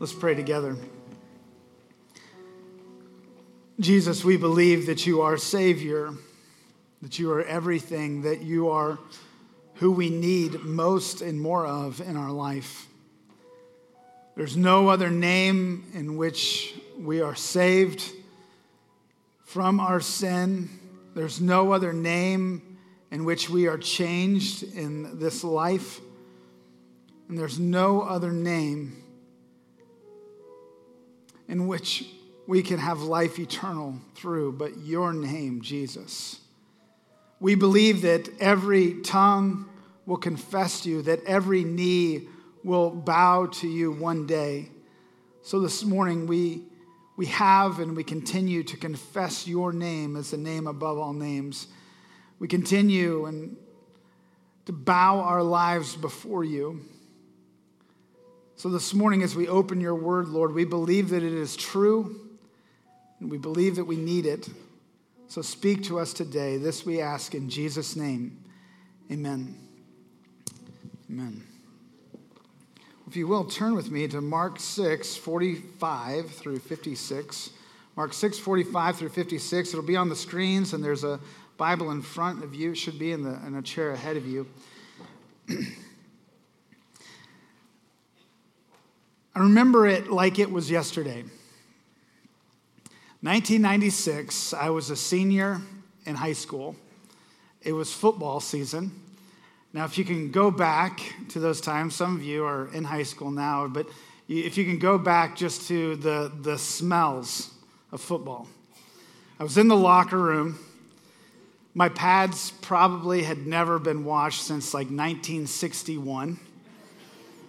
Let's pray together. Jesus, we believe that you are Savior, that you are everything, that you are who we need most and more of in our life. There's no other name in which we are saved from our sin. There's no other name in which we are changed in this life. And there's no other name in which we can have life eternal through but your name, Jesus. We believe that every tongue will confess to you, that every knee will bow to you one day. So this morning, we, we have and we continue to confess your name as the name above all names. We continue and to bow our lives before you. So this morning, as we open your word, Lord, we believe that it is true and we believe that we need it. So speak to us today. This we ask in Jesus' name. Amen. Amen. If you will, turn with me to Mark 6, 45 through 56. Mark 6, 45 through 56. It'll be on the screens, and there's a Bible in front of you. It should be in, the, in a chair ahead of you. I remember it like it was yesterday. 1996, I was a senior in high school. It was football season. Now, if you can go back to those times, some of you are in high school now, but if you can go back just to the, the smells of football. I was in the locker room. My pads probably had never been washed since like 1961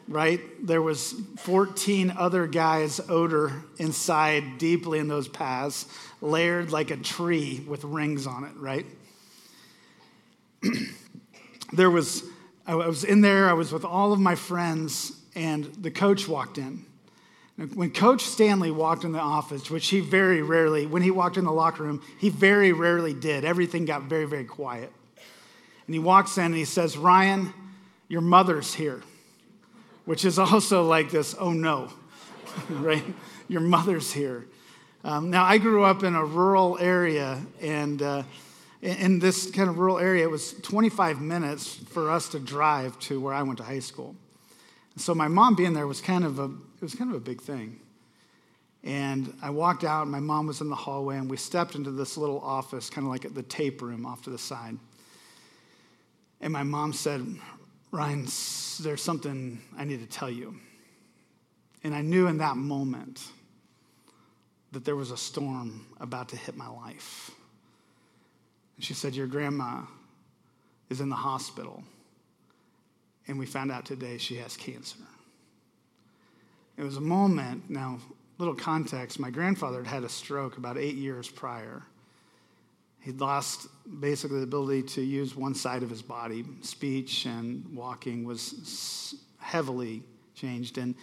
right? There was 14 other guys' odor inside deeply in those paths, layered like a tree with rings on it, right? there was, I was in there, I was with all of my friends, and the coach walked in. When Coach Stanley walked in the office, which he very rarely, when he walked in the locker room, he very rarely did. Everything got very, very quiet. And he walks in and he says, Ryan, your mother's here which is also like this oh no, right? Your mother's here. Um, now, I grew up in a rural area, and uh, in this kind of rural area, it was 25 minutes for us to drive to where I went to high school. so my mom being there was kind of a it was kind of a big thing. And I walked out, and my mom was in the hallway, and we stepped into this little office, kind of like the tape room off to the side. And my mom said, Ryan, there's something I need to tell you. And I knew in that moment that there was a storm about to hit my life. And she said, Your grandma is in the hospital. And we found out today she has cancer. It was a moment, now, little context my grandfather had had a stroke about eight years prior. He'd lost basically the ability to use one side of his body. Speech and walking was heavily changed. And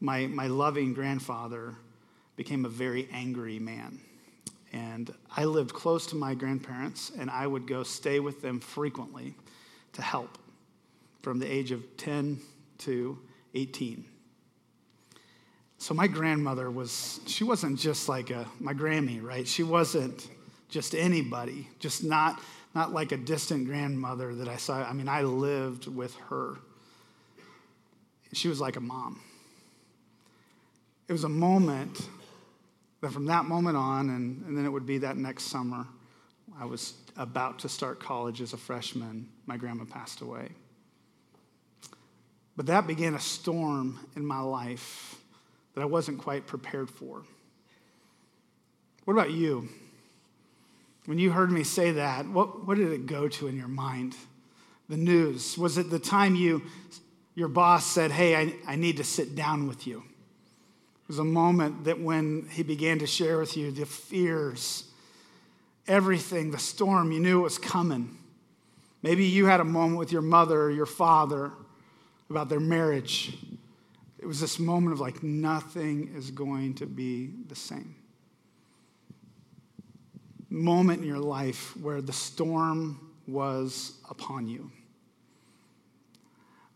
my, my loving grandfather became a very angry man. And I lived close to my grandparents, and I would go stay with them frequently to help from the age of 10 to 18. So my grandmother was, she wasn't just like a, my Grammy, right? She wasn't just anybody, just not, not like a distant grandmother that I saw. I mean, I lived with her. She was like a mom. It was a moment that from that moment on, and, and then it would be that next summer, I was about to start college as a freshman. My grandma passed away. But that began a storm in my life that I wasn't quite prepared for. What about you? When you heard me say that, what, what did it go to in your mind? The news. Was it the time you, your boss said, Hey, I, I need to sit down with you? It was a moment that when he began to share with you the fears, everything, the storm, you knew it was coming. Maybe you had a moment with your mother or your father about their marriage. It was this moment of like, nothing is going to be the same moment in your life where the storm was upon you.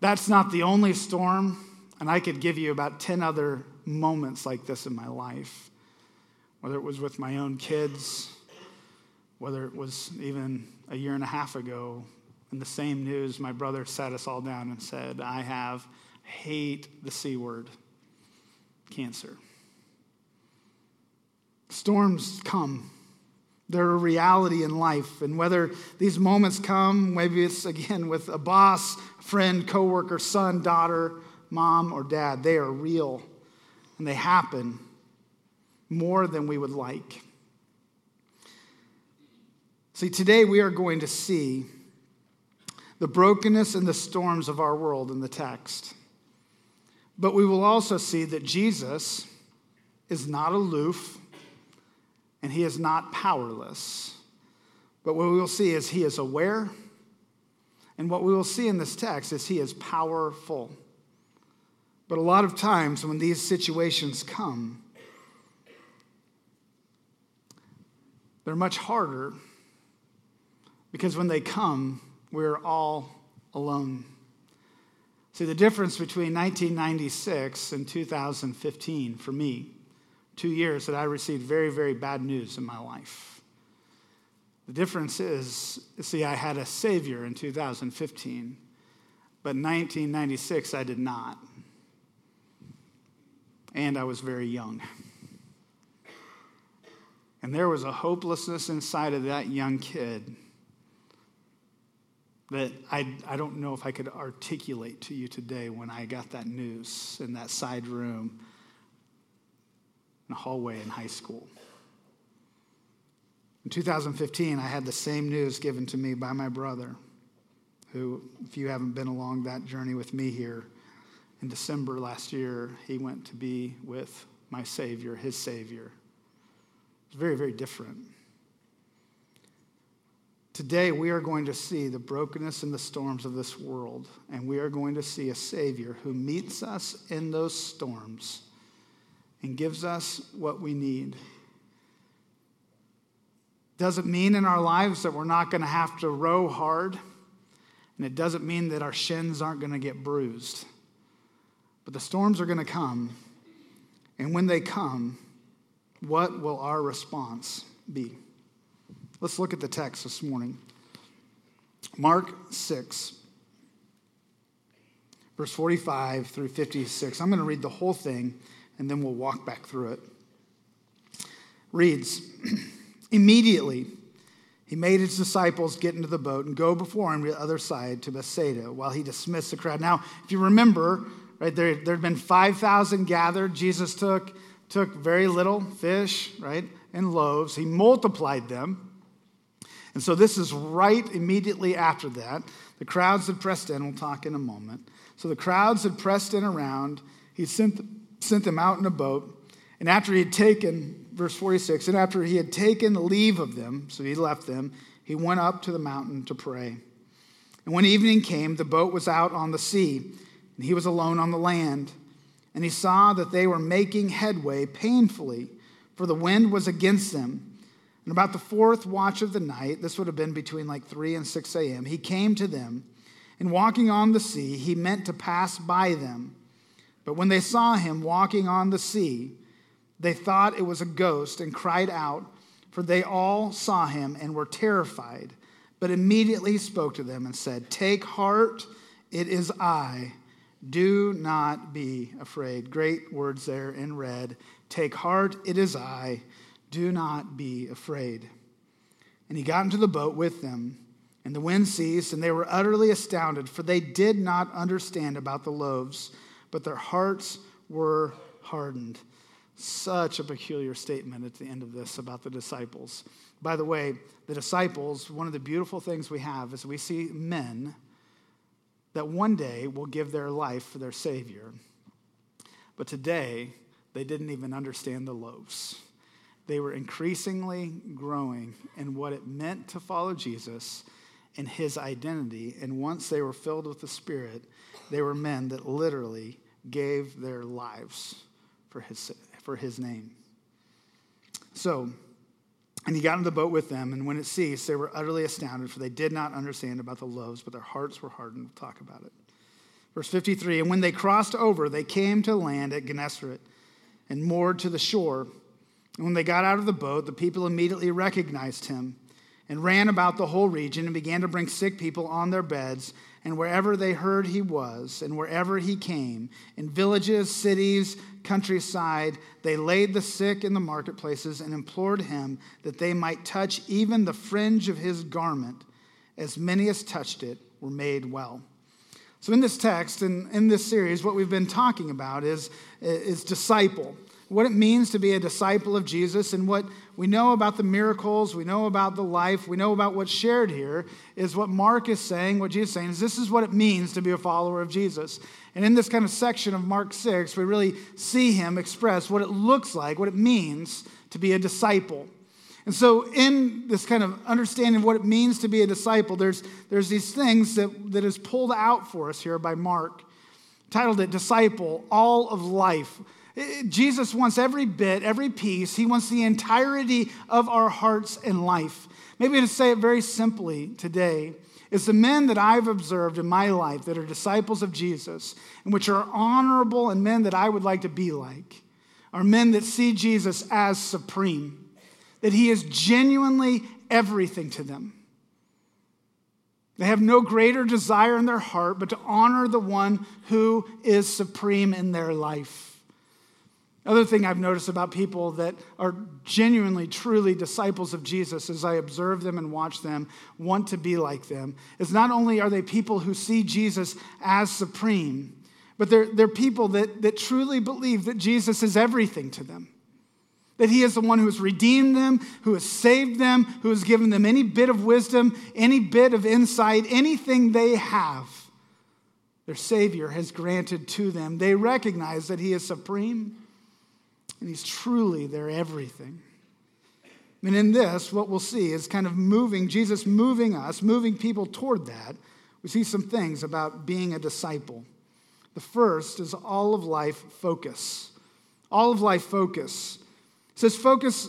That's not the only storm And I could give you about 10 other moments like this in my life, whether it was with my own kids, whether it was even a year and a half ago. In the same news, my brother sat us all down and said, I have, hate the C word, cancer. Storms come. They're a reality in life. And whether these moments come, maybe it's again with a boss, friend, coworker, son, daughter, mom, or dad, they are real and they happen more than we would like. See, today we are going to see the brokenness and the storms of our world in the text. But we will also see that Jesus is not aloof and he is not powerless. But what we will see is he is aware, and what we will see in this text is he is powerful. But a lot of times when these situations come, they're much harder because when they come, we're all alone. See, the difference between 1996 and 2015 for me two years that I received very, very bad news in my life. The difference is, see, I had a Savior in 2015, but in 1996 I did not. And I was very young. And there was a hopelessness inside of that young kid that I, I don't know if I could articulate to you today when I got that news in that side room in a hallway in high school. In 2015, I had the same news given to me by my brother, who, if you haven't been along that journey with me here, in December last year, he went to be with my Savior, his Savior. It's very, very different. Today, we are going to see the brokenness and the storms of this world, and we are going to see a Savior who meets us in those storms and gives us what we need. Doesn't mean in our lives that we're not going to have to row hard, and it doesn't mean that our shins aren't going to get bruised. But the storms are going to come, and when they come, what will our response be? Let's look at the text this morning. Mark 6, verse 45 through 56. I'm going to read the whole thing and then we'll walk back through it. Reads Immediately, he made his disciples get into the boat and go before him to the other side to Bethsaida while he dismissed the crowd. Now, if you remember, right, there had been 5,000 gathered. Jesus took, took very little fish, right, and loaves. He multiplied them. And so this is right immediately after that. The crowds had pressed in. We'll talk in a moment. So the crowds had pressed in around. He sent sent them out in a boat. And after he had taken, verse 46, and after he had taken leave of them, so he left them, he went up to the mountain to pray. And when evening came, the boat was out on the sea, and he was alone on the land. And he saw that they were making headway painfully, for the wind was against them. And about the fourth watch of the night, this would have been between like 3 and 6 a.m., he came to them, and walking on the sea, he meant to pass by them. But when they saw him walking on the sea, they thought it was a ghost and cried out, for they all saw him and were terrified. But immediately he spoke to them and said, Take heart, it is I. Do not be afraid. Great words there in red. Take heart, it is I. Do not be afraid. And he got into the boat with them, and the wind ceased, and they were utterly astounded, for they did not understand about the loaves but their hearts were hardened. Such a peculiar statement at the end of this about the disciples. By the way, the disciples, one of the beautiful things we have is we see men that one day will give their life for their Savior. But today, they didn't even understand the loaves. They were increasingly growing in what it meant to follow Jesus and his identity. And once they were filled with the Spirit, they were men that literally gave their lives for his, for his name. So, and he got in the boat with them, and when it ceased, they were utterly astounded, for they did not understand about the loaves, but their hearts were hardened. We'll talk about it. Verse 53 And when they crossed over, they came to land at Gennesaret and moored to the shore. And when they got out of the boat, the people immediately recognized him and ran about the whole region and began to bring sick people on their beds. And wherever they heard he was, and wherever he came, in villages, cities, countryside, they laid the sick in the marketplaces and implored him that they might touch even the fringe of his garment. As many as touched it were made well. So, in this text and in this series, what we've been talking about is, is disciple what it means to be a disciple of Jesus and what we know about the miracles, we know about the life, we know about what's shared here is what Mark is saying, what Jesus is saying is this is what it means to be a follower of Jesus. And in this kind of section of Mark 6, we really see him express what it looks like, what it means to be a disciple. And so, in this kind of understanding of what it means to be a disciple, there's, there's these things that, that is pulled out for us here by Mark, titled it Disciple, All of Life. Jesus wants every bit, every piece. He wants the entirety of our hearts and life. Maybe to say it very simply today, is the men that I've observed in my life that are disciples of Jesus and which are honorable and men that I would like to be like are men that see Jesus as supreme, that he is genuinely everything to them. They have no greater desire in their heart but to honor the one who is supreme in their life. Other thing I've noticed about people that are genuinely, truly disciples of Jesus as I observe them and watch them, want to be like them, is not only are they people who see Jesus as supreme, but they're, they're people that, that truly believe that Jesus is everything to them. That he is the one who has redeemed them, who has saved them, who has given them any bit of wisdom, any bit of insight, anything they have, their Savior has granted to them. They recognize that he is supreme and He's truly their everything. And in this, what we'll see is kind of moving, Jesus moving us, moving people toward that. We see some things about being a disciple. The first is all of life focus. All of life focus. It says focus,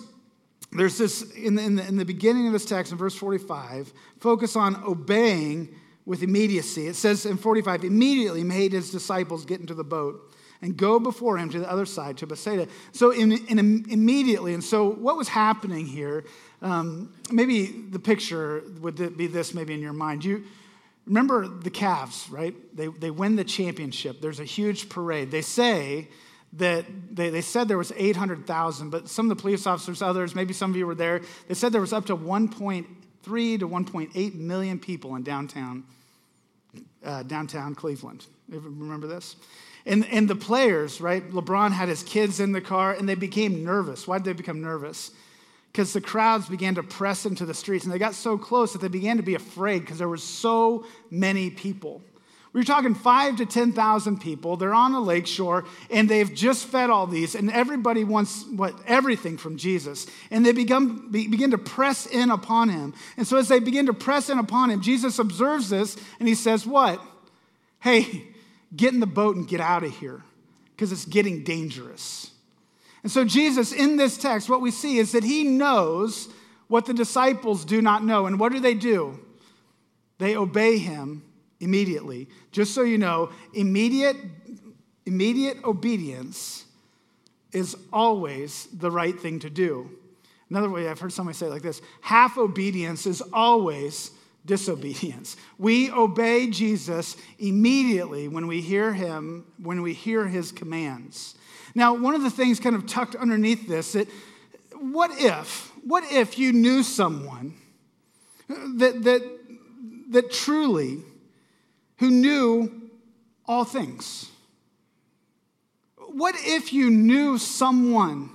there's this, in the, in the, in the beginning of this text, in verse 45, focus on obeying with immediacy. It says in 45, immediately made his disciples get into the boat and go before him to the other side, to Bethsaida. So in, in, immediately, and so what was happening here, um, maybe the picture would be this maybe in your mind. You remember the Cavs, right? They, they win the championship. There's a huge parade. They say that they, they said there was 800,000, but some of the police officers, others, maybe some of you were there, they said there was up to 1.3 to 1.8 million people in downtown, uh, downtown Cleveland. Remember this? And, and the players, right? LeBron had his kids in the car and they became nervous. Why did they become nervous? Because the crowds began to press into the streets and they got so close that they began to be afraid because there were so many people. We were talking five to 10,000 people. They're on a lake shore and they've just fed all these, and everybody wants what everything from Jesus. And they become, be, begin to press in upon him. And so as they begin to press in upon him, Jesus observes this and he says, What? Hey, get in the boat and get out of here because it's getting dangerous. And so, Jesus, in this text, what we see is that he knows what the disciples do not know. And what do they do? They obey him immediately. Just so you know, immediate, immediate obedience is always the right thing to do. Another way, I've heard somebody say it like this half obedience is always disobedience. We obey Jesus immediately when we hear him, when we hear his commands. Now, one of the things kind of tucked underneath this that what if, what if you knew someone that that that truly who knew all things? What if you knew someone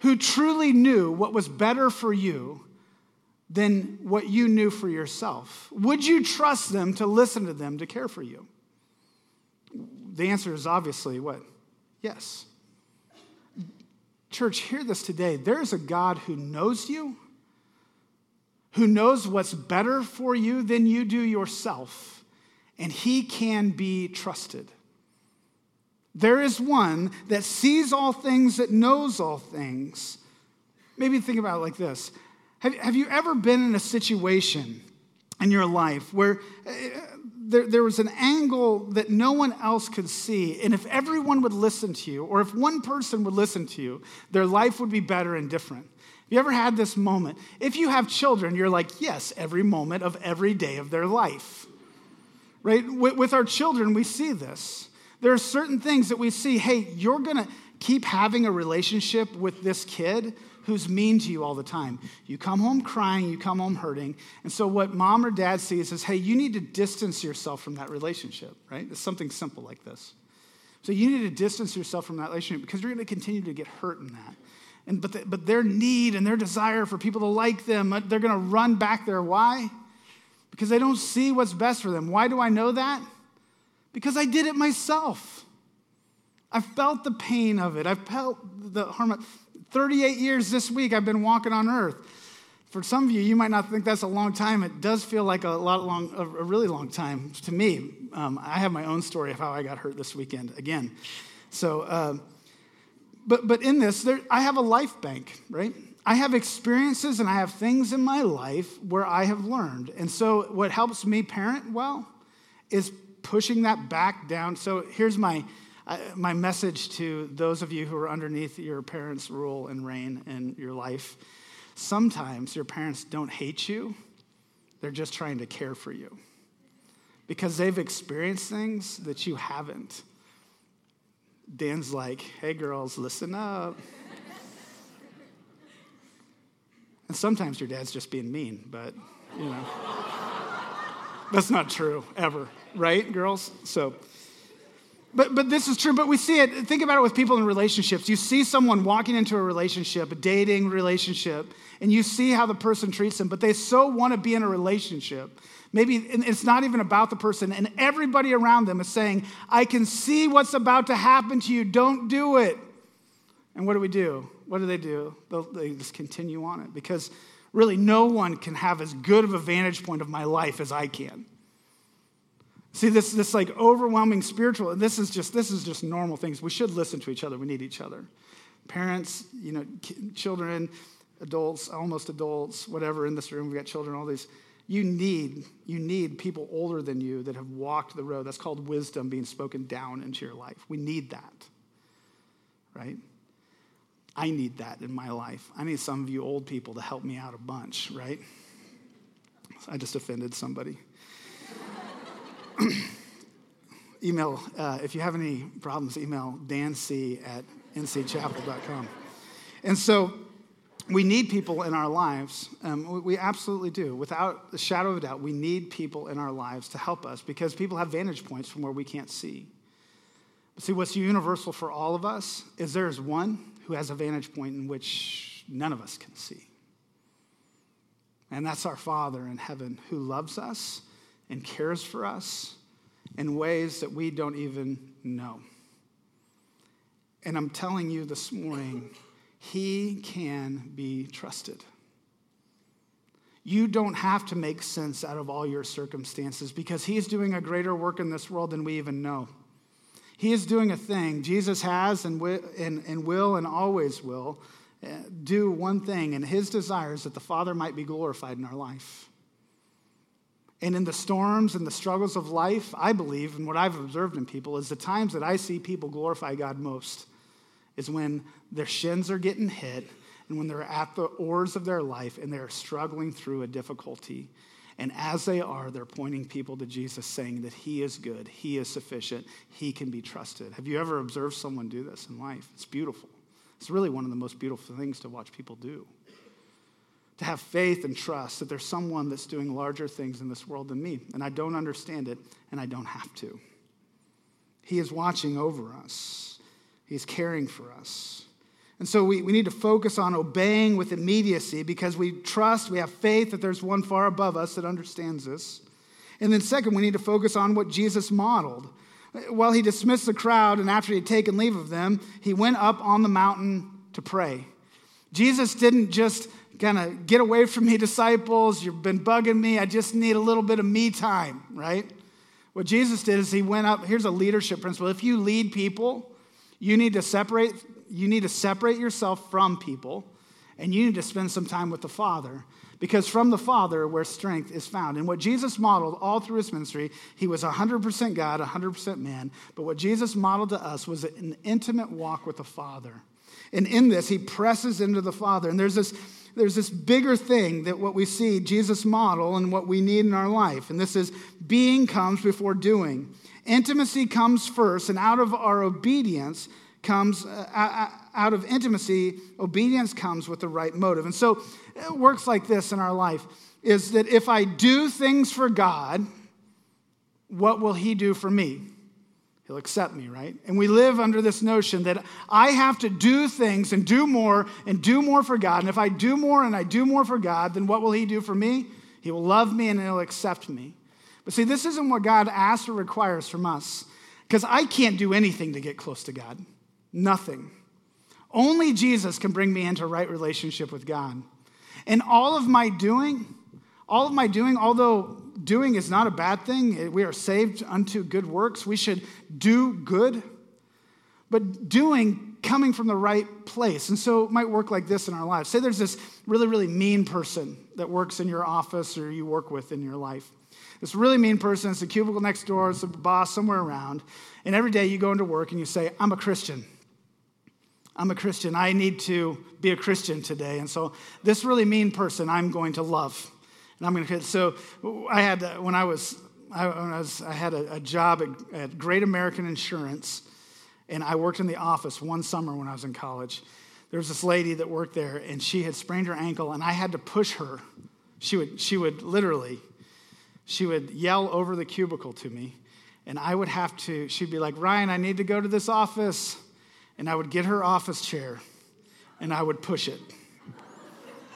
who truly knew what was better for you than what you knew for yourself? Would you trust them to listen to them, to care for you? The answer is obviously what? Yes. Church, hear this today. There is a God who knows you, who knows what's better for you than you do yourself, and he can be trusted. There is one that sees all things, that knows all things. Maybe think about it like this have, have you ever been in a situation in your life where uh, there, there was an angle that no one else could see. And if everyone would listen to you, or if one person would listen to you, their life would be better and different. You ever had this moment? If you have children, you're like, yes, every moment of every day of their life. Right? With, with our children, we see this. There are certain things that we see, hey, you're going to keep having a relationship with this kid who's mean to you all the time. You come home crying, you come home hurting. And so, what mom or dad sees is, hey, you need to distance yourself from that relationship, right? It's something simple like this. So, you need to distance yourself from that relationship because you're going to continue to get hurt in that. And, but, the, but their need and their desire for people to like them, uh, they're going to run back there. Why? Because they don't see what's best for them. Why do I know that? Because I did it myself. I felt the pain of it. I felt the harm. 38 years this week I've been walking on earth. For some of you, you might not think that's a long time. It does feel like a lot long, a really long time to me. Um, I have my own story of how I got hurt this weekend again. So, uh, but but in this, there, I have a life bank, right? I have experiences and I have things in my life where I have learned. And so, what helps me parent well is pushing that back down. So, here's my my message to those of you who are underneath your parents' rule and reign in your life sometimes your parents don't hate you, they're just trying to care for you because they've experienced things that you haven't. Dan's like, hey, girls, listen up. and sometimes your dad's just being mean, but, you know, that's not true ever, right, girls? So, but, but this is true, but we see it. Think about it with people in relationships. You see someone walking into a relationship, a dating relationship, and you see how the person treats them, but they so want to be in a relationship. Maybe it's not even about the person, and everybody around them is saying, I can see what's about to happen to you, don't do it. And what do we do? What do they do? They'll, they just continue on it because really no one can have as good of a vantage point of my life as I can. See, this, this like overwhelming spiritual, this is just this is just normal things. We should listen to each other. We need each other. Parents, you know, children, adults, almost adults, whatever in this room, we got children, all these. You need, you need people older than you that have walked the road. That's called wisdom being spoken down into your life. We need that. Right? I need that in my life. I need some of you old people to help me out a bunch, right? I just offended somebody. email, uh, if you have any problems, email danc at ncchapel.com. And so we need people in our lives. Um, we absolutely do. Without a shadow of a doubt, we need people in our lives to help us because people have vantage points from where we can't see. But see, what's universal for all of us is there is one who has a vantage point in which none of us can see. And that's our Father in heaven who loves us and cares for us in ways that we don't even know. And I'm telling you this morning, He can be trusted. You don't have to make sense out of all your circumstances because He's doing a greater work in this world than we even know. He is doing a thing. Jesus has and, will and, and will and always will uh, do one thing, and His desire is that the Father might be glorified in our life. And in the storms and the struggles of life, I believe, and what I've observed in people, is the times that I see people glorify God most is when their shins are getting hit and when they're at the oars of their life and they're struggling through a difficulty. And as they are, they're pointing people to Jesus, saying that He is good, He is sufficient, He can be trusted. Have you ever observed someone do this in life? It's beautiful. It's really one of the most beautiful things to watch people do to have faith and trust that there's someone that's doing larger things in this world than me. And I don't understand it, and I don't have to. He is watching over us, He's caring for us. And so we, we need to focus on obeying with immediacy because we trust, we have faith that there's one far above us that understands this. And then, second, we need to focus on what Jesus modeled. While he dismissed the crowd and after he had taken leave of them, he went up on the mountain to pray. Jesus didn't just kind of get away from me, disciples. You've been bugging me. I just need a little bit of me time, right? What Jesus did is he went up. Here's a leadership principle. If you lead people, you need to separate, you need to separate yourself from people, and you need to spend some time with the Father. because from the Father, where strength is found. And what Jesus modeled all through his ministry, he was 100% God, 100% man. But what Jesus modeled to us was an intimate walk with the Father. And in this, he presses into the Father. And there's this, there's this bigger thing that what we see Jesus model and what we need in our life. And this is being comes before doing. Intimacy comes first, and out of our obedience comes, uh, out of intimacy, obedience comes with the right motive. And so it works like this in our life is that if I do things for God, what will He do for me? He'll accept me, right? And we live under this notion that I have to do things and do more and do more for God. And if I do more and I do more for God, then what will He do for me? He will love me and He'll accept me. But see, this isn't what God asks or requires from us because I can't do anything to get close to God. Nothing. Only Jesus can bring me into right relationship with God. And all of my doing, all of my doing, although doing is not a bad thing, eh, we are saved unto good works, we should do good, but doing coming from the right place. And so it might work like this in our lives. Say there's this really, really mean person that works in your office or you work with in your life. This really mean person, it's a cubicle next door, it's a boss somewhere around. And every day you go into work and you say, I'm a Christian. I'm a Christian. I need to be a Christian today. And so, this really mean person I'm going to love. I'm going to, so I had, uh, when I was, I, when I, was, I had a, a job at, at Great American Insurance, and I worked in the office one summer when I was in college. There was this lady that worked there, and she had sprained her ankle, and I had to push her. She would, she would literally, she would yell over the cubicle to me, and I would have to, she'd be like, Ryan, I need to go to this office and I would get her office chair and I would push it,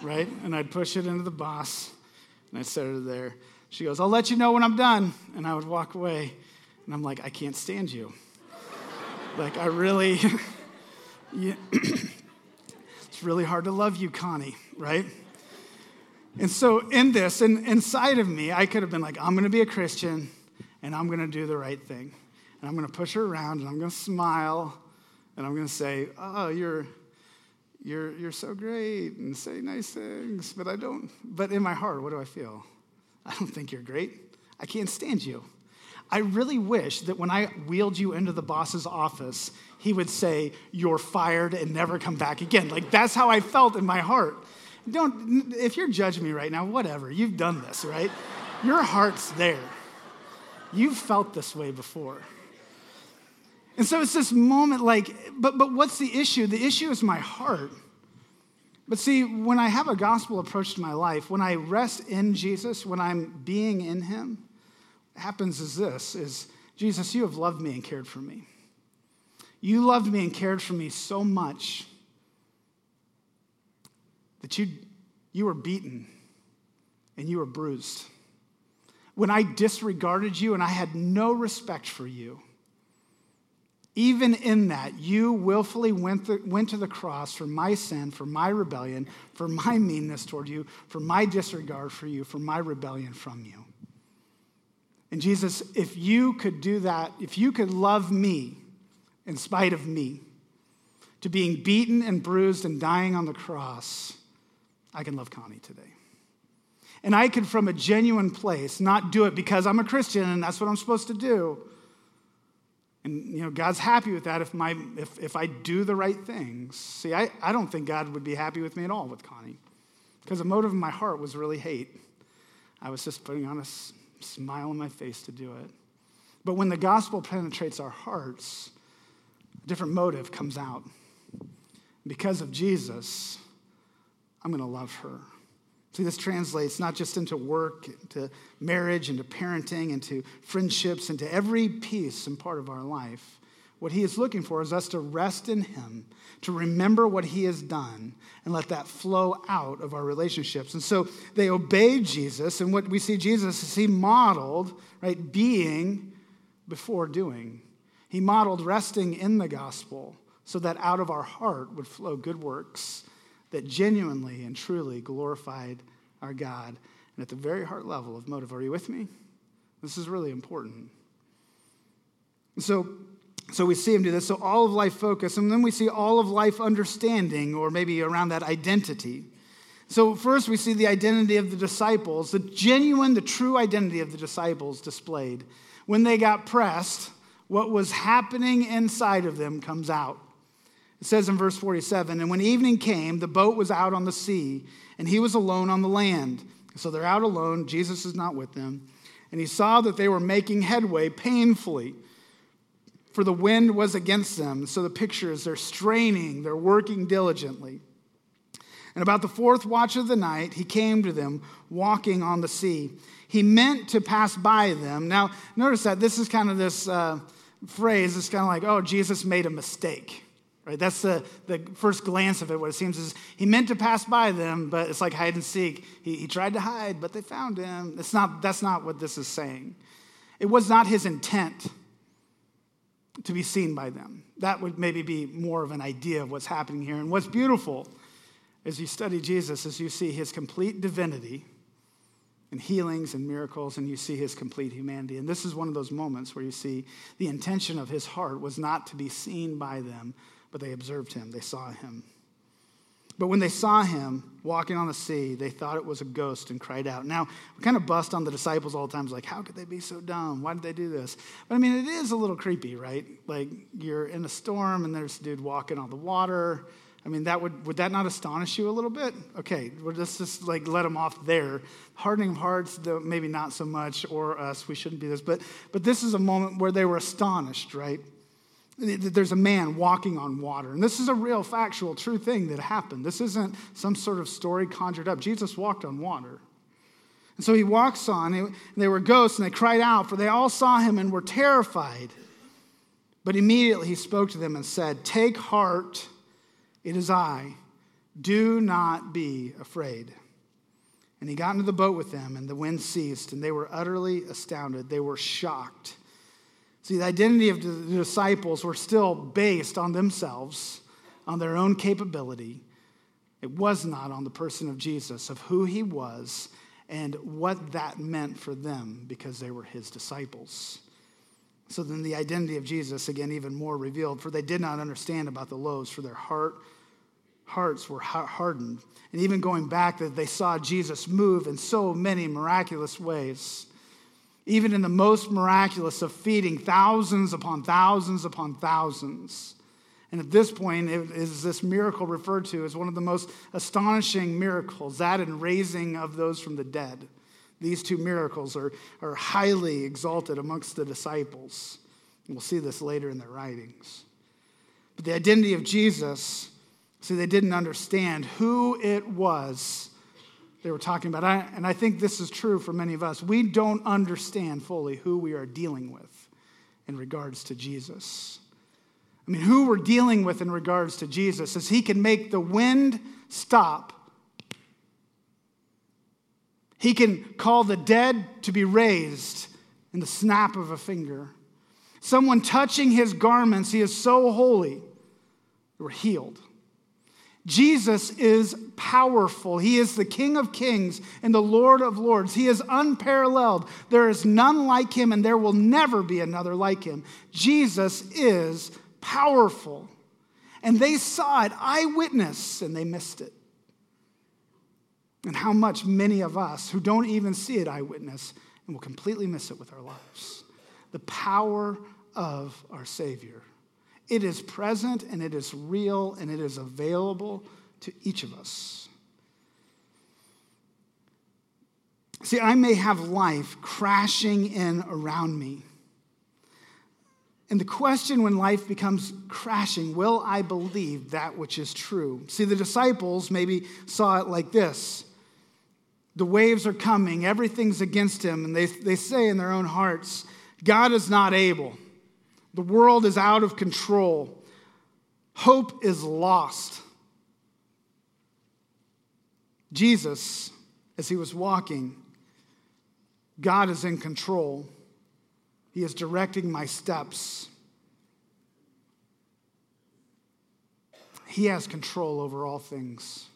right? And I'd push it into the boss and I'd set her there. She goes, I'll let you know when I'm done. And I would walk away and I'm like, I can't stand you. like, I really, it's really hard to love you, Connie, right? And so, in this, and inside of me, I could have been like, I'm going to be a Christian and I'm going to do the right thing. And I'm going to push her around and I'm going to smile and I'm going to say, "Oh, you're you're you're so great," and say nice things, but I don't. But in my heart, what do I feel? I don't think you're great. I can't stand you. I really wish that when I wheeled you into the boss's office, he would say, You're fired and never come back again. Like that's how I felt in my heart. Don't, if you're judging me right now, whatever, you've done this, right? Your heart's there. You've felt this way before. And so it's this moment like, but, but what's the issue? The issue is my heart. But see, when I have a gospel approach to my life, when I rest in Jesus, when I'm being in him, what happens is this is Jesus, you have loved me and cared for me. You loved me and cared for me so much that you, you were beaten and you were bruised. When I disregarded you and I had no respect for you, even in that, you willfully went, the, went to the cross for my sin, for my rebellion, for my meanness toward you, for my disregard for you, for my rebellion from you. And Jesus, if you could do that, if you could love me in spite of me, to being beaten and bruised and dying on the cross, I can love Connie today. And I can, from a genuine place, not do it because I'm a Christian and that's what I'm supposed to do and you know, God's happy with that if, my, if, if I do the right things. See, I, I don't think God would be happy with me at all with Connie because the motive of my heart was really hate. I was just putting on a smile on my face to do it. But when the gospel penetrates our hearts, a different motive comes out. Because of Jesus, I'm going to love her. See, this translates not just into work, into marriage, into parenting, into friendships, into every piece and part of our life. What he is looking for is us to rest in him, to remember what he has done, and let that flow out of our relationships. And so they obeyed Jesus, and what we see Jesus is he modeled, right, being before doing. He modeled resting in the gospel so that out of our heart would flow good works that genuinely and truly glorified our God. And at the very heart level of motive, are you with me? This is really important. So, so we see him do this. So all of life focus, and then we see all of life understanding, or maybe around that identity. So, first, we see the identity of the disciples, the genuine, the true identity of the disciples displayed. When they got pressed, what was happening inside of them comes out. It says in verse 47 And when evening came, the boat was out on the sea, and he was alone on the land. So they're out alone. Jesus is not with them. And he saw that they were making headway painfully, for the wind was against them. So the picture is they're straining, they're working diligently. And about the fourth watch of the night, he came to them walking on the sea. He meant to pass by them. Now, notice that this is kind of this uh, phrase, it's kind of like, oh, Jesus made a mistake. Right? That's the, the first glance of it. What it seems is he meant to pass by them, but it's like hide and seek. He, he tried to hide, but they found him. It's not, that's not what this is saying. It was not his intent to be seen by them. That would maybe be more of an idea of what's happening here. And what's beautiful as you study Jesus is you see his complete divinity and healings and miracles, and you see his complete humanity. And this is one of those moments where you see the intention of his heart was not to be seen by them, but they observed him, they saw him. But when they saw him walking on the sea, they thought it was a ghost and cried out. Now, we kind of bust on the disciples all the time. Like, how could they be so dumb? Why did they do this? But I mean, it is a little creepy, right? Like you're in a storm and there's a dude walking on the water. I mean, that would, would that not astonish you a little bit? Okay, well, let's just like let them off there. Hardening of hearts, though, maybe not so much, or us, we shouldn't be this. But, but this is a moment where they were astonished, right? There's a man walking on water. And this is a real, factual, true thing that happened. This isn't some sort of story conjured up. Jesus walked on water. And so he walks on, and they were ghosts, and they cried out, for they all saw him and were terrified. But immediately he spoke to them and said, Take heart, it is I. Do not be afraid. And he got into the boat with them, and the wind ceased, and they were utterly astounded. They were shocked See, the identity of the disciples were still based on themselves, on their own capability. It was not on the person of Jesus, of who he was, and what that meant for them because they were his disciples. So then the identity of Jesus, again, even more revealed, for they did not understand about the loaves, for their heart, hearts were hardened. And even going back, that they saw Jesus move in so many miraculous ways even in the most miraculous of feeding thousands upon thousands upon thousands. And at this point, is this miracle referred to as one of the most astonishing miracles, that and raising of those from the dead. These two miracles are, are highly exalted amongst the disciples. We'll see this later in their writings. But the identity of Jesus, see, they didn't understand who it was they were talking about. I, and I think this is true for many of us. We don't understand fully who we are dealing with in regards to Jesus. I mean, who we're dealing with in regards to Jesus is He can make the wind stop. He can call the dead to be raised in the snap of a finger. Someone touching his garments, he is so holy, were healed. Jesus is powerful. He is the King of kings and the Lord of lords. He is unparalleled. There is none like him, and there will never be another like him. Jesus is powerful. And they saw it, eyewitness, and they missed it. And how much many of us who don't even see it eyewitness and will completely miss it with our lives. The power of our Savior. It is present and it is real and it is available to each of us. See, I may have life crashing in around me. And the question when life becomes crashing, will I believe that which is true? See, the disciples maybe saw it like this the waves are coming, everything's against him, and they, they say in their own hearts, God is not able. The world is out of control. Hope is lost. Jesus, as he was walking, God is in control. He is directing my steps. He has control over all things.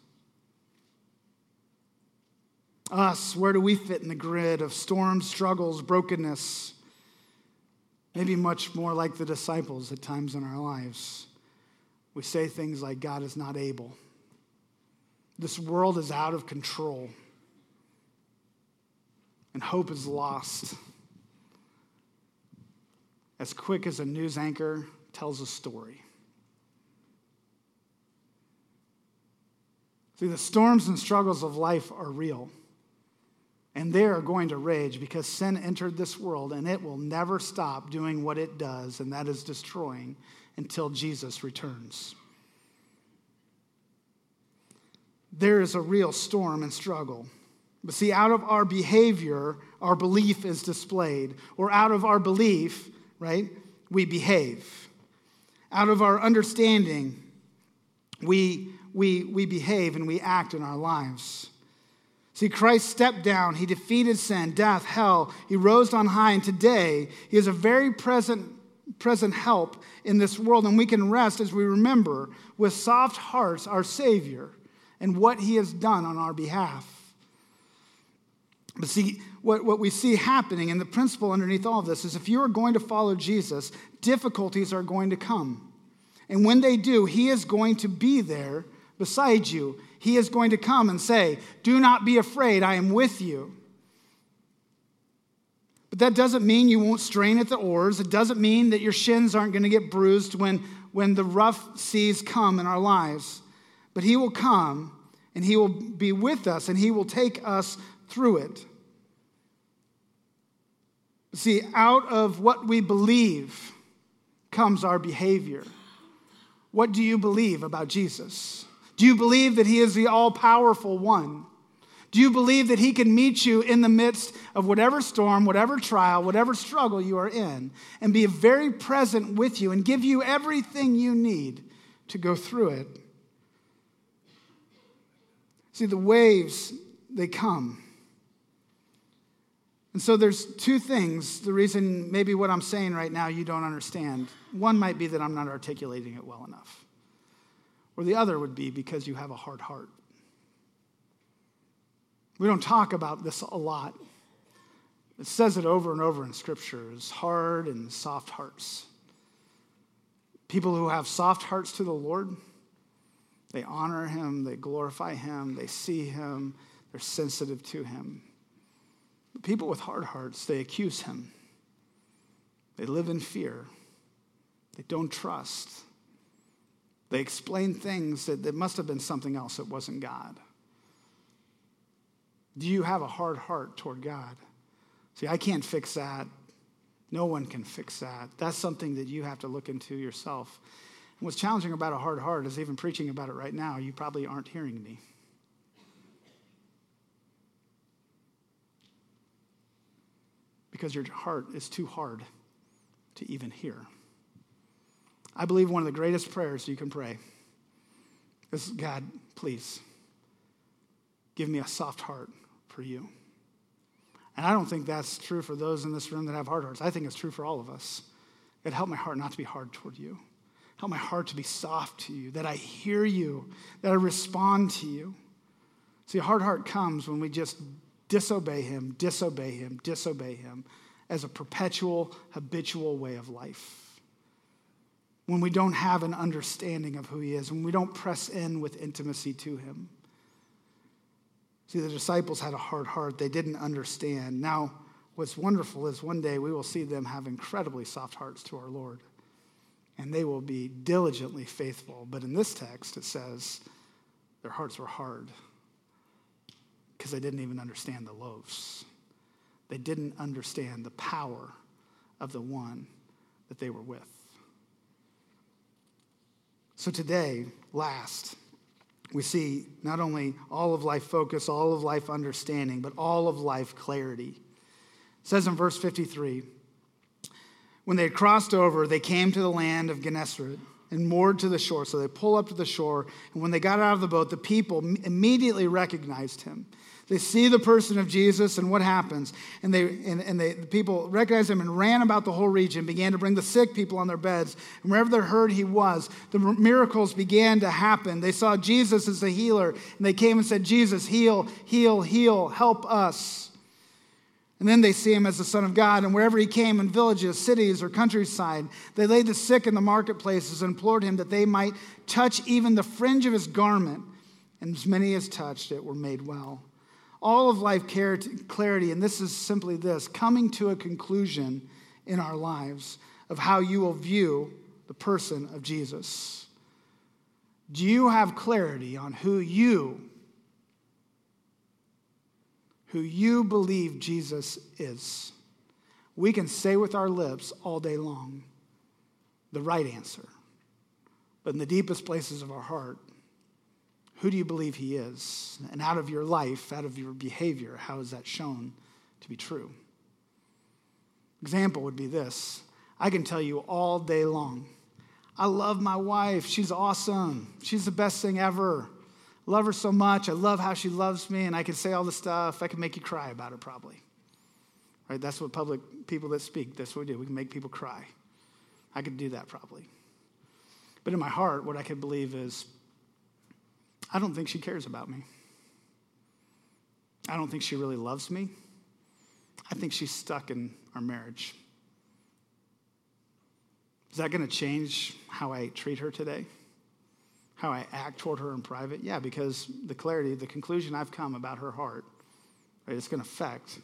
Us, where do we fit in the grid of storms, struggles, brokenness? Maybe much more like the disciples at times in our lives. We say things like, God is not able. this world is out of control and hope is lost. As quick as a news anchor tells a story. See, the storms and struggles of life are real. And they are going to rage because sin entered this world and it will never stop doing what it does, and that is destroying until Jesus returns. There is a real storm and struggle. But see, out of our behavior, our belief is displayed, or out of our belief, right, we behave. Out of our understanding, we, we, we behave and we act in our lives. See, Christ stepped down. He defeated sin, death, hell. He rose on high. And today, He is a very present, present help in this world. And we can rest as we remember with soft hearts our Savior and what He has done on our behalf. But see, what, what we see happening, and the principle underneath all of this is if you are going to follow Jesus, difficulties are going to come. And when they do, He is going to be there beside you. He is going to come and say, Do not be afraid, I am with you. But that doesn't mean you won't strain at the oars. It doesn't mean that your shins aren't going to get bruised when, when the rough seas come in our lives. But He will come and He will be with us and He will take us through it. See, out of what we believe comes our behavior. What do you believe about Jesus? Do you believe that He is the all powerful one? Do you believe that He can meet you in the midst of whatever storm, whatever trial, whatever struggle you are in, and be very present with you and give you everything you need to go through it? See, the waves, they come. And so there's two things. The reason maybe what I'm saying right now you don't understand. One might be that I'm not articulating it well enough. Or the other would be because you have a hard heart. We don't talk about this a lot. It says it over and over in Scripture is hard and soft hearts. People who have soft hearts to the Lord, they honor Him, they glorify Him, they see Him, they're sensitive to Him. People with hard hearts, they accuse him. They live in fear. They don't trust. They explain things that, that must have been something else that wasn't God. Do you have a hard heart toward God? See, I can't fix that. No one can fix that. That's something that you have to look into yourself. And what's challenging about a hard heart is even preaching about it right now, you probably aren't hearing me. because your heart is too hard to even hear. I believe one of the greatest prayers you can pray is God, please give me a soft heart for you. And I don't think that's true for those in this room that have hard hearts. I think it's true for all of us. God, help my heart not to be hard toward you. Help my heart to be soft to you, that I hear you, that I respond to you. See, a hard heart comes when we just disobey him, disobey him, disobey him as a perpetual, habitual way of life. When we don't have an understanding of who he is, when we don't press in with intimacy to him. See, the disciples had a hard heart. They didn't understand. Now, what's wonderful is one day we will see them have incredibly soft hearts to our Lord, and they will be diligently faithful. But in this text, it says their hearts were hard because they didn't even understand the loaves. They didn't understand the power of the one that they were with. So today, last, we see not only all of life focus, all of life understanding, but all of life clarity. It says in verse 53 when they had crossed over, they came to the land of Gennesaret and moored to the shore. So they pull up to the shore, and when they got out of the boat, the people immediately recognized him. They see the person of Jesus and what happens. And, they, and, and they, the people recognized him and ran about the whole region, began to bring the sick people on their beds. And wherever they heard he was, the miracles began to happen. They saw Jesus as the healer, and they came and said, Jesus, heal, heal, heal, help us. And then they see him as the Son of God. And wherever he came in villages, cities, or countryside, they laid the sick in the marketplaces and implored him that they might touch even the fringe of his garment and as many as touched it were made well. All of life clarity, and this is simply this coming to a conclusion in our lives of how you will view the person of Jesus. Do you have clarity on who you who you believe Jesus is? We can say with our lips all day long the right answer. But in the deepest places of our heart, who do you believe he is? And out of your life, out of your behavior, how is that shown to be true? Example would be this I can tell you all day long. I love my wife. She's awesome. She's the best thing ever. Love her so much. I love how she loves me, and I can say all the stuff. I can make you cry about her, probably. Right? That's what public people that speak, that's what we do. We can make people cry. I could do that probably. But in my heart, what I could believe is I don't think she cares about me. I don't think she really loves me. I think she's stuck in our marriage. Is that going to change how I treat her today? How I act toward her in private? Yeah, because the clarity, the conclusion I've come about her heart, right, it's going to affect.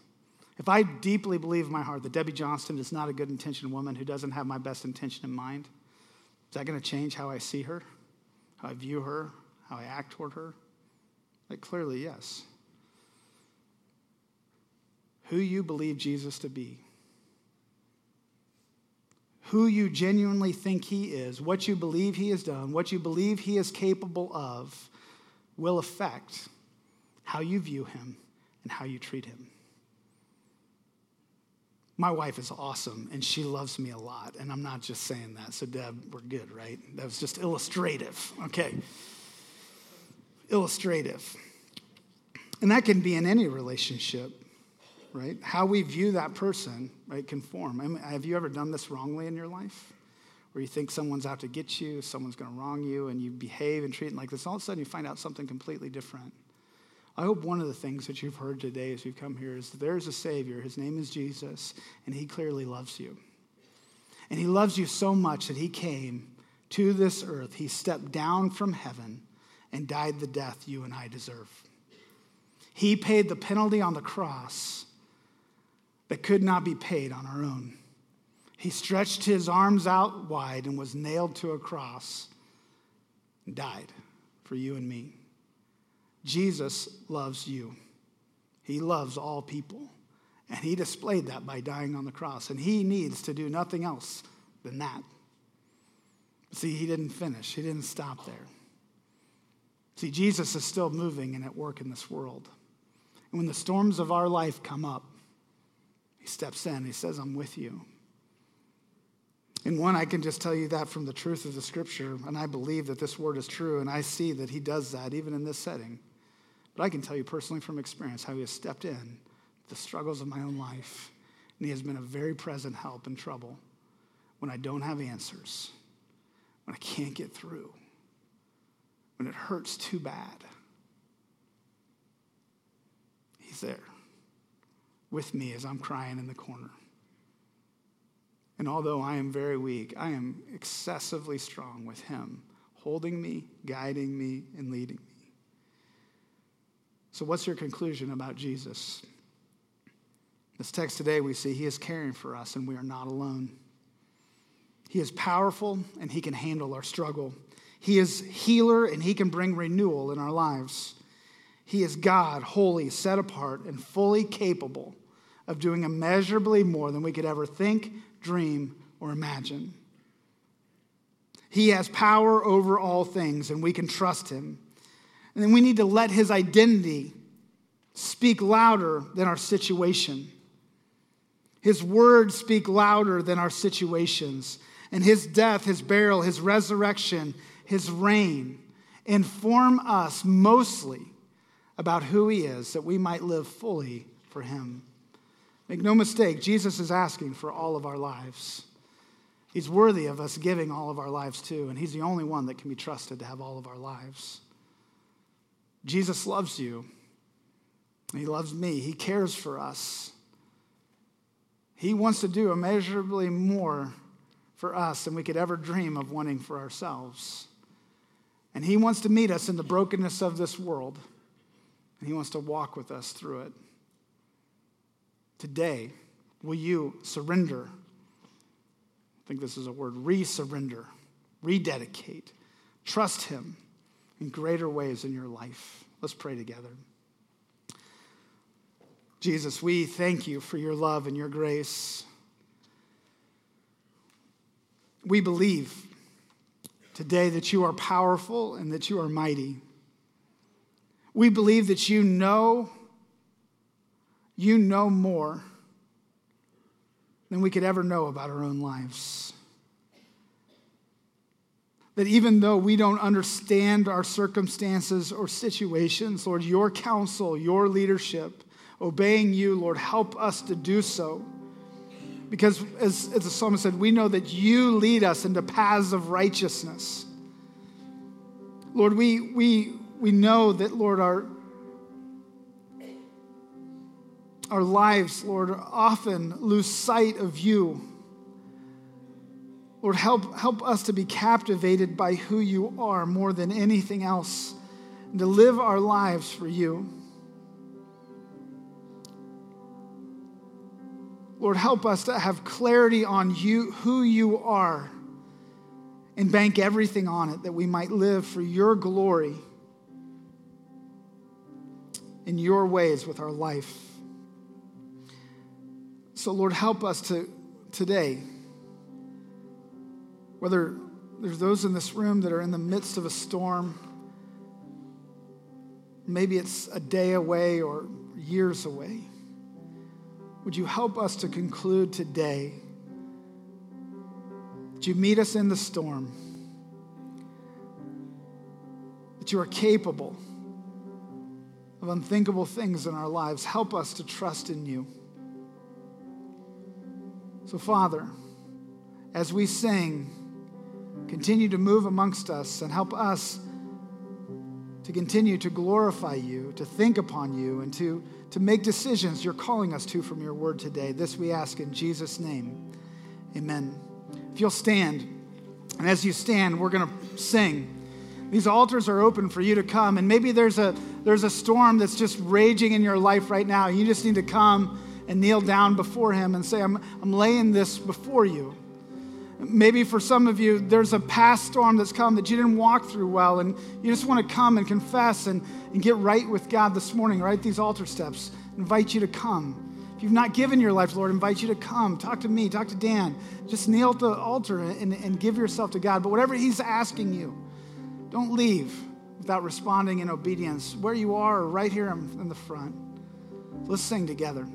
If I deeply believe in my heart that Debbie Johnston is not a good intentioned woman who doesn't have my best intention in mind, is that going to change how I see her, how I view her, how I act toward her? Like, clearly, yes. Who you believe Jesus to be, who you genuinely think he is, what you believe he has done, what you believe he is capable of, will affect how you view him and how you treat him. My wife is awesome and she loves me a lot. And I'm not just saying that. So, Deb, we're good, right? That was just illustrative. Okay illustrative. And that can be in any relationship, right? How we view that person, right, can form. I mean, have you ever done this wrongly in your life? Where you think someone's out to get you, someone's going to wrong you, and you behave and treat them like this. All of a sudden, you find out something completely different. I hope one of the things that you've heard today as you've come here is that there's a Savior. His name is Jesus, and He clearly loves you. And He loves you so much that He came to this earth. He stepped down from heaven and died the death you and I deserve. He paid the penalty on the cross that could not be paid on our own. He stretched his arms out wide and was nailed to a cross and died for you and me. Jesus loves you. He loves all people. And he displayed that by dying on the cross. And he needs to do nothing else than that. See, he didn't finish, he didn't stop there. See, Jesus is still moving and at work in this world. And when the storms of our life come up, he steps in. He says, I'm with you. And one, I can just tell you that from the truth of the scripture, and I believe that this word is true, and I see that he does that even in this setting. But I can tell you personally from experience how he has stepped in the struggles of my own life, and he has been a very present help in trouble when I don't have answers, when I can't get through when it hurts too bad. He's there with me as I'm crying in the corner. And although I am very weak, I am excessively strong with Him, holding me, guiding me, and leading me. So, what's your conclusion about Jesus? This text today, we see He is caring for us and we are not alone. He is powerful and He can handle our struggle. He is healer and he can bring renewal in our lives. He is God, holy, set apart, and fully capable of doing immeasurably more than we could ever think, dream, or imagine. He has power over all things, and we can trust him. And then we need to let his identity speak louder than our situation. His words speak louder than our situations. And his death, his burial, his resurrection, his reign, inform us mostly about who he is, that we might live fully for him. Make no mistake, Jesus is asking for all of our lives. He's worthy of us giving all of our lives to, and he's the only one that can be trusted to have all of our lives. Jesus loves you. He loves me. He cares for us. He wants to do immeasurably more for us than we could ever dream of wanting for ourselves. And He wants to meet us in the brokenness of this world, and He wants to walk with us through it. Today, will you surrender? I think this is a word re surrender, rededicate, trust Him in greater ways in your life. Let's pray together. Jesus, we thank you for your love and your grace. We believe today that you are powerful and that you are mighty. We believe that you know, you know more than we could ever know about our own lives. That even though we don't understand our circumstances or situations, Lord, your counsel, your leadership, obeying you, Lord, help us to do so because, as, as the psalmist said, we know that you lead us into paths of righteousness. Lord, we, we, we know that, Lord, our, our lives, Lord, often lose sight of you. Lord, help, help us to be captivated by who you are more than anything else and to live our lives for you. Lord, help us to have clarity on you, who you are, and bank everything on it that we might live for your glory in your ways with our life. So, Lord, help us to today, whether there's those in this room that are in the midst of a storm, maybe it's a day away or years away. Would you help us to conclude today? That you meet us in the storm? That you are capable of unthinkable things in our lives. Help us to trust in you. So, Father, as we sing, continue to move amongst us and help us to continue to glorify you, to think upon you, and to to make decisions you're calling us to from your word today. This we ask in Jesus' name. Amen. If you'll stand, and as you stand, we're going to sing. These altars are open for you to come, and maybe there's a there's a storm that's just raging in your life right now. You just need to come and kneel down before him and say, I'm, I'm laying this before you. Maybe for some of you, there's a past storm that's come that you didn't walk through well, and you just want to come and confess and, and get right with God this morning, right? These altar steps invite you to come. If you've not given your life, Lord, invite you to come. Talk to me, talk to Dan. Just kneel at the altar and, and give yourself to God. But whatever He's asking you, don't leave without responding in obedience where you are right here in the front. Let's sing together.